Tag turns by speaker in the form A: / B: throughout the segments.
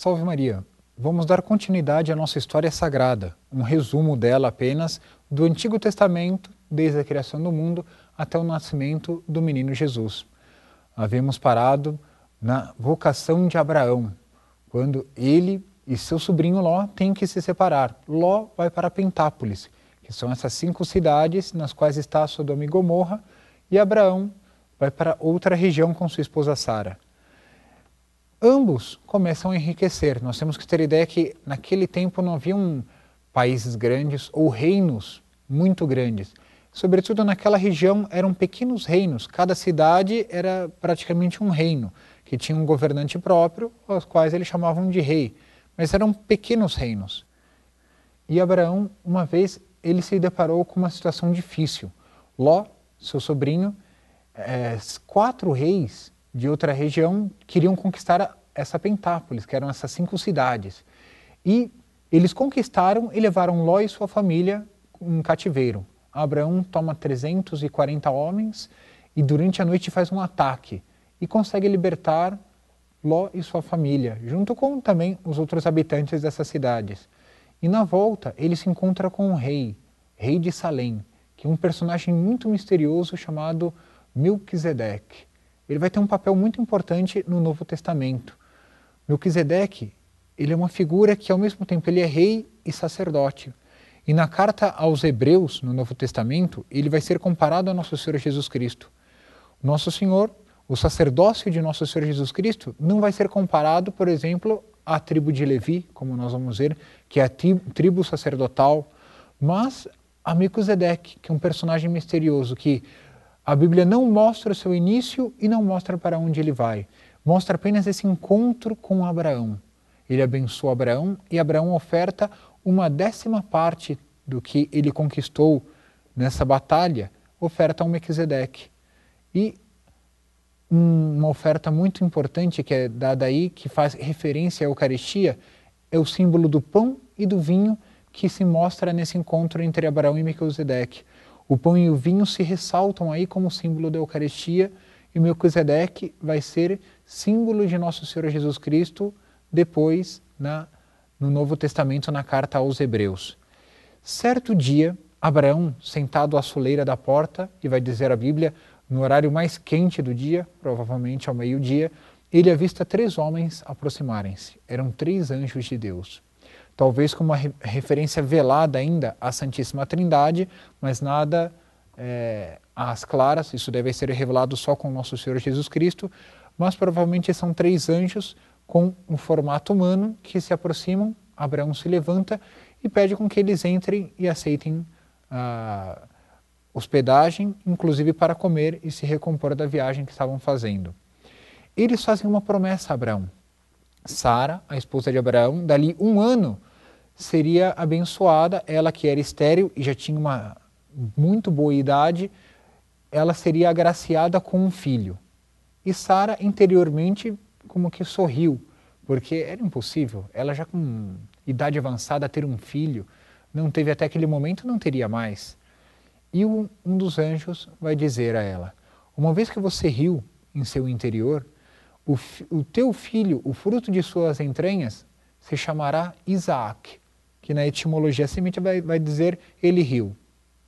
A: Salve Maria! Vamos dar continuidade à nossa história sagrada, um resumo dela apenas do Antigo Testamento, desde a criação do mundo até o nascimento do menino Jesus. Havíamos parado na vocação de Abraão, quando ele e seu sobrinho Ló têm que se separar. Ló vai para Pentápolis, que são essas cinco cidades nas quais está Sodoma e Gomorra, e Abraão vai para outra região com sua esposa Sara. Ambos começam a enriquecer. Nós temos que ter ideia que naquele tempo não haviam países grandes ou reinos muito grandes. Sobretudo naquela região eram pequenos reinos, cada cidade era praticamente um reino, que tinha um governante próprio, os quais eles chamavam de rei, mas eram pequenos reinos. E Abraão, uma vez, ele se deparou com uma situação difícil. Ló, seu sobrinho, é, quatro reis de outra região queriam conquistar essa Pentápolis, que eram essas cinco cidades. E eles conquistaram e levaram Ló e sua família em cativeiro. Abraão toma 340 homens e durante a noite faz um ataque e consegue libertar Ló e sua família, junto com também os outros habitantes dessas cidades. E na volta ele se encontra com o rei, rei de Salém, que é um personagem muito misterioso chamado Melquisedeque. Ele vai ter um papel muito importante no Novo Testamento. Melquisedeque, ele é uma figura que ao mesmo tempo ele é rei e sacerdote. E na carta aos Hebreus, no Novo Testamento, ele vai ser comparado a nosso Senhor Jesus Cristo. Nosso Senhor, o sacerdócio de nosso Senhor Jesus Cristo, não vai ser comparado, por exemplo, à tribo de Levi, como nós vamos ver, que é a tribo sacerdotal, mas a Melquisedeque, que é um personagem misterioso que a Bíblia não mostra o seu início e não mostra para onde ele vai. Mostra apenas esse encontro com Abraão. Ele abençoa Abraão e Abraão oferta uma décima parte do que ele conquistou nessa batalha, oferta ao Mequisedeque. E uma oferta muito importante que é dada aí, que faz referência à Eucaristia, é o símbolo do pão e do vinho que se mostra nesse encontro entre Abraão e Melquisedeque. O pão e o vinho se ressaltam aí como símbolo da Eucaristia e Melquisedeque vai ser símbolo de nosso Senhor Jesus Cristo depois na, no Novo Testamento na carta aos Hebreus. Certo dia, Abraão, sentado à soleira da porta, e vai dizer a Bíblia, no horário mais quente do dia, provavelmente ao meio-dia, ele avista três homens aproximarem-se. Eram três anjos de Deus talvez com uma referência velada ainda à Santíssima Trindade, mas nada é, às claras, isso deve ser revelado só com nosso Senhor Jesus Cristo, mas provavelmente são três anjos com um formato humano que se aproximam, Abraão se levanta e pede com que eles entrem e aceitem a hospedagem, inclusive para comer e se recompor da viagem que estavam fazendo. Eles fazem uma promessa a Abraão. Sara, a esposa de Abraão, dali um ano seria abençoada, ela que era estéril e já tinha uma muito boa idade, ela seria agraciada com um filho. E Sara interiormente como que sorriu, porque era impossível, ela já com idade avançada ter um filho, não teve até aquele momento, não teria mais. E um, um dos anjos vai dizer a ela: Uma vez que você riu em seu interior, o, o teu filho, o fruto de suas entranhas, se chamará Isaac que na etimologia semente vai, vai dizer ele riu,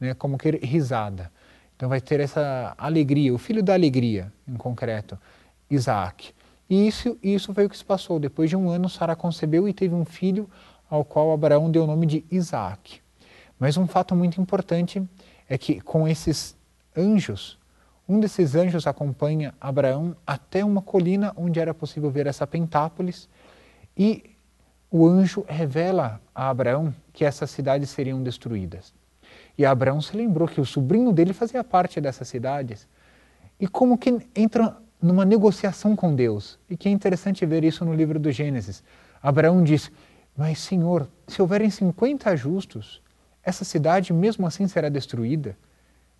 A: né, como que risada. Então vai ter essa alegria, o filho da alegria, em concreto, Isaac. E isso, isso foi o que se passou. Depois de um ano, Sara concebeu e teve um filho ao qual Abraão deu o nome de Isaac. Mas um fato muito importante é que com esses anjos, um desses anjos acompanha Abraão até uma colina onde era possível ver essa Pentápolis e o anjo revela a Abraão que essas cidades seriam destruídas. E Abraão se lembrou que o sobrinho dele fazia parte dessas cidades. E como que entra numa negociação com Deus. E que é interessante ver isso no livro do Gênesis. Abraão diz: Mas, Senhor, se houverem 50 justos, essa cidade mesmo assim será destruída.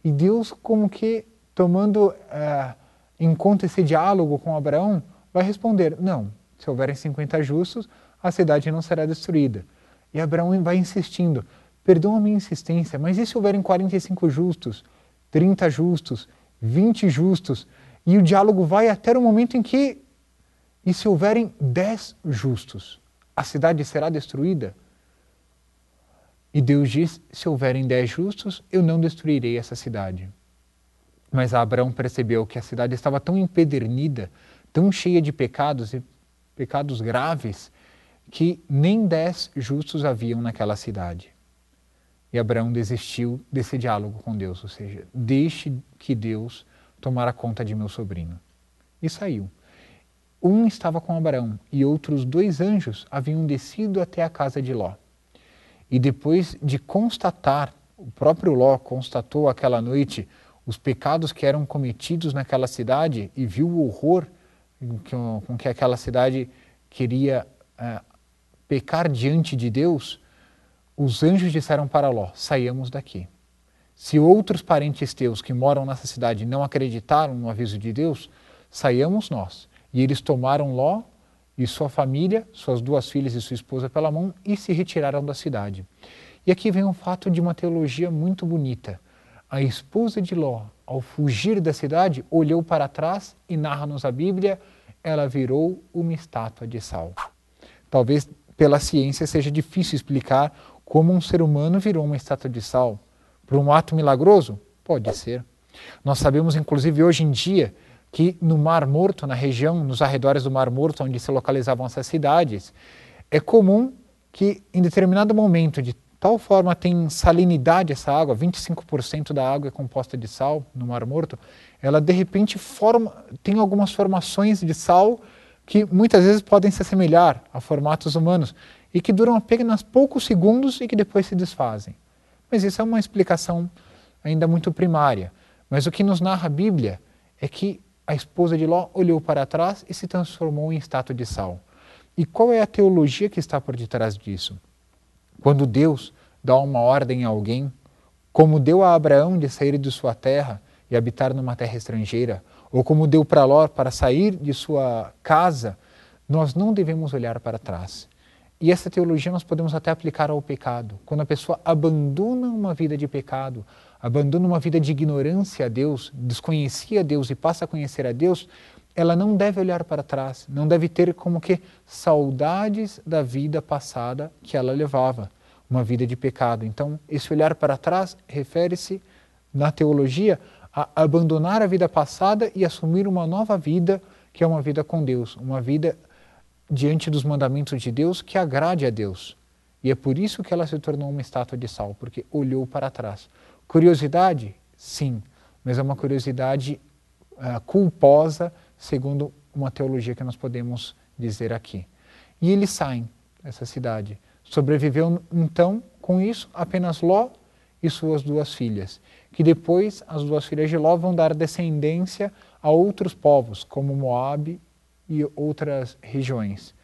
A: E Deus, como que tomando uh, em conta esse diálogo com Abraão, vai responder: Não, se houverem 50 justos, a cidade não será destruída. E Abraão vai insistindo: perdoa a minha insistência, mas e se houverem 45 justos, 30 justos, 20 justos? E o diálogo vai até o momento em que E se houverem dez justos, a cidade será destruída? E Deus diz: se houverem dez justos, eu não destruirei essa cidade. Mas Abraão percebeu que a cidade estava tão empedernida, tão cheia de pecados e pecados graves, que nem dez justos haviam naquela cidade. E Abraão desistiu desse diálogo com Deus, ou seja, deixe que Deus tomara conta de meu sobrinho. E saiu. Um estava com Abraão e outros dois anjos haviam descido até a casa de Ló. E depois de constatar, o próprio Ló constatou aquela noite os pecados que eram cometidos naquela cidade e viu o horror com que aquela cidade queria é, pecar diante de Deus, os anjos disseram para Ló: saiamos daqui. Se outros parentes teus que moram nessa cidade não acreditaram no aviso de Deus, saiamos nós. E eles tomaram Ló e sua família, suas duas filhas e sua esposa pela mão e se retiraram da cidade. E aqui vem um fato de uma teologia muito bonita. A esposa de Ló, ao fugir da cidade, olhou para trás e narra-nos a Bíblia, ela virou uma estátua de sal. Talvez pela ciência seja difícil explicar como um ser humano virou uma estátua de sal. Por um ato milagroso? Pode ser. Nós sabemos, inclusive, hoje em dia, que no Mar Morto, na região, nos arredores do Mar Morto, onde se localizavam essas cidades, é comum que em determinado momento, de tal forma tem salinidade essa água, 25% da água é composta de sal no Mar Morto, ela de repente forma, tem algumas formações de sal que muitas vezes podem se assemelhar a formatos humanos e que duram apenas poucos segundos e que depois se desfazem. Mas isso é uma explicação ainda muito primária. Mas o que nos narra a Bíblia é que a esposa de Ló olhou para trás e se transformou em estátua de sal. E qual é a teologia que está por detrás disso? Quando Deus dá uma ordem a alguém, como deu a Abraão de sair de sua terra e habitar numa terra estrangeira, ou como deu para Ló para sair de sua casa, nós não devemos olhar para trás. E essa teologia nós podemos até aplicar ao pecado. Quando a pessoa abandona uma vida de pecado, abandona uma vida de ignorância a Deus, desconhecia Deus e passa a conhecer a Deus, ela não deve olhar para trás, não deve ter como que saudades da vida passada que ela levava, uma vida de pecado. Então, esse olhar para trás refere-se na teologia a abandonar a vida passada e assumir uma nova vida, que é uma vida com Deus, uma vida diante dos mandamentos de Deus que agrade a Deus. E é por isso que ela se tornou uma estátua de sal, porque olhou para trás. Curiosidade? Sim, mas é uma curiosidade uh, culposa, segundo uma teologia que nós podemos dizer aqui. E eles saem dessa cidade. Sobreviveu então, com isso, apenas Ló e suas duas filhas que depois as duas filhas de Ló vão dar descendência a outros povos, como Moabe e outras regiões.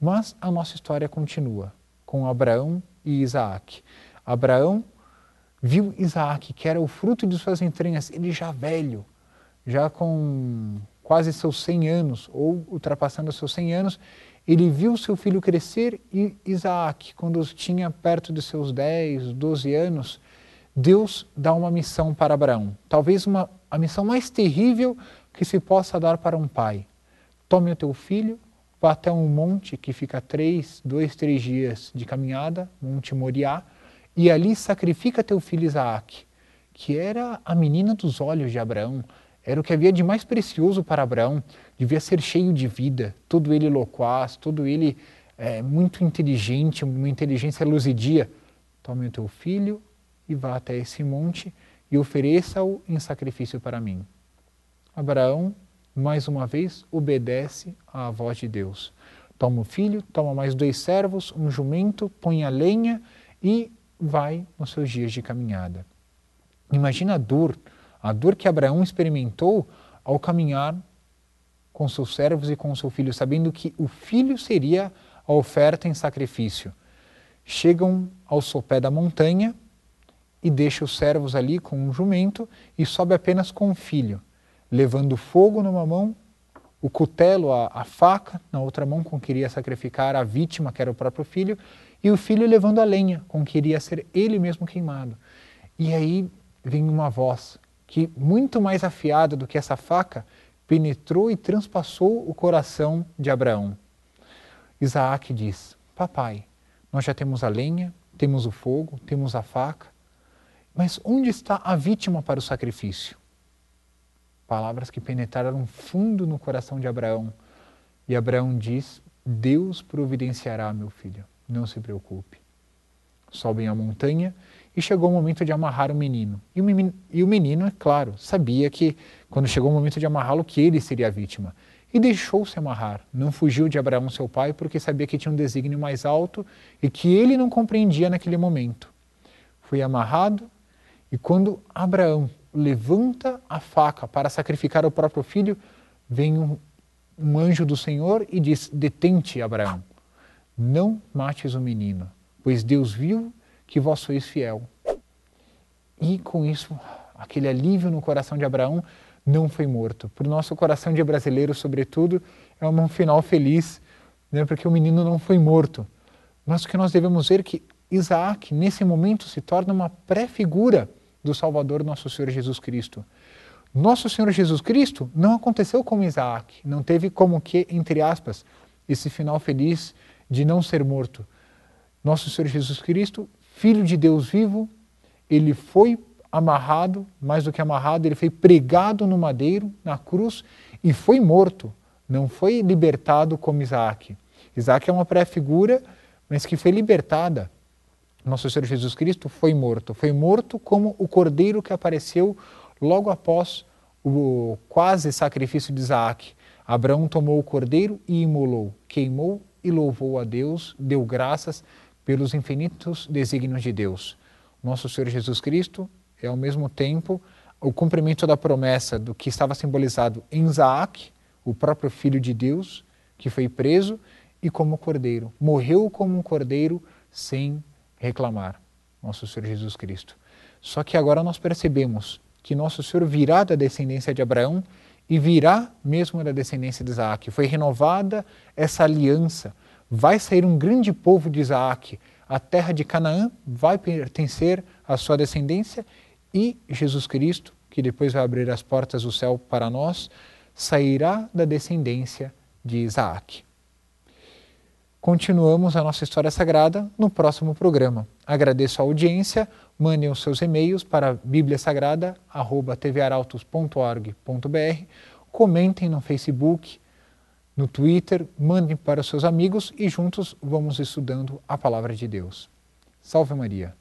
A: Mas a nossa história continua com Abraão e Isaac. Abraão viu Isaac, que era o fruto de suas entranhas, ele já velho, já com quase seus 100 anos, ou ultrapassando seus 100 anos, ele viu seu filho crescer e Isaac, quando tinha perto de seus 10, 12 anos, Deus dá uma missão para Abraão, talvez uma, a missão mais terrível que se possa dar para um pai. Tome o teu filho, vá até um monte que fica três, dois, três dias de caminhada, Monte Moriá, e ali sacrifica teu filho Isaac, que era a menina dos olhos de Abraão, era o que havia de mais precioso para Abraão, devia ser cheio de vida, todo ele loquaz, todo ele é, muito inteligente, uma inteligência luzidia. Tome o teu filho, e vá até esse monte e ofereça-o em sacrifício para mim. Abraão, mais uma vez, obedece à voz de Deus. Toma o filho, toma mais dois servos, um jumento, põe a lenha e vai nos seus dias de caminhada. Imagina a dor, a dor que Abraão experimentou ao caminhar com seus servos e com seu filho, sabendo que o filho seria a oferta em sacrifício. Chegam ao sopé da montanha e deixa os servos ali com um jumento e sobe apenas com o filho, levando fogo numa mão, o cutelo, a, a faca, na outra mão com que iria sacrificar a vítima, que era o próprio filho, e o filho levando a lenha, com que iria ser ele mesmo queimado. E aí vem uma voz que, muito mais afiada do que essa faca, penetrou e transpassou o coração de Abraão. Isaac diz: Papai, nós já temos a lenha, temos o fogo, temos a faca, mas onde está a vítima para o sacrifício? Palavras que penetraram fundo no coração de Abraão. E Abraão diz: Deus providenciará, meu filho, não se preocupe. Sobem a montanha e chegou o momento de amarrar o menino. E o menino, e o menino é claro, sabia que quando chegou o momento de amarrá-lo, que ele seria a vítima. E deixou-se amarrar, não fugiu de Abraão, seu pai, porque sabia que tinha um desígnio mais alto e que ele não compreendia naquele momento. Foi amarrado e quando Abraão levanta a faca para sacrificar o próprio filho, vem um, um anjo do Senhor e diz: Detente, Abraão, não mates o menino, pois Deus viu que vós sois fiel. E com isso, aquele alívio no coração de Abraão não foi morto. Para o nosso coração de brasileiro, sobretudo, é um final feliz, né, porque o menino não foi morto. Mas o que nós devemos ver é que Isaac, nesse momento, se torna uma pré-figura do Salvador, nosso Senhor Jesus Cristo. Nosso Senhor Jesus Cristo não aconteceu como Isaac, não teve como que, entre aspas, esse final feliz de não ser morto. Nosso Senhor Jesus Cristo Filho de Deus vivo, ele foi amarrado, mais do que amarrado, ele foi pregado no madeiro, na cruz, e foi morto. Não foi libertado como Isaac. Isaac é uma pré-figura, mas que foi libertada. Nosso Senhor Jesus Cristo foi morto. Foi morto como o cordeiro que apareceu logo após o quase sacrifício de Isaac. Abraão tomou o cordeiro e imolou, queimou e louvou a Deus, deu graças pelos infinitos desígnios de Deus. Nosso Senhor Jesus Cristo é ao mesmo tempo o cumprimento da promessa do que estava simbolizado em Isaac, o próprio filho de Deus, que foi preso e como cordeiro, morreu como um cordeiro sem reclamar. Nosso Senhor Jesus Cristo. Só que agora nós percebemos que nosso Senhor virá da descendência de Abraão e virá mesmo da descendência de Isaac. Foi renovada essa aliança vai sair um grande povo de Isaac, a terra de Canaã vai pertencer à sua descendência e Jesus Cristo, que depois vai abrir as portas do céu para nós, sairá da descendência de Isaac. Continuamos a nossa história sagrada no próximo programa. Agradeço a audiência, mandem os seus e-mails para bibliasagrada.tvarautos.org.br, comentem no Facebook, no Twitter, mandem para os seus amigos e juntos vamos estudando a palavra de Deus. Salve Maria!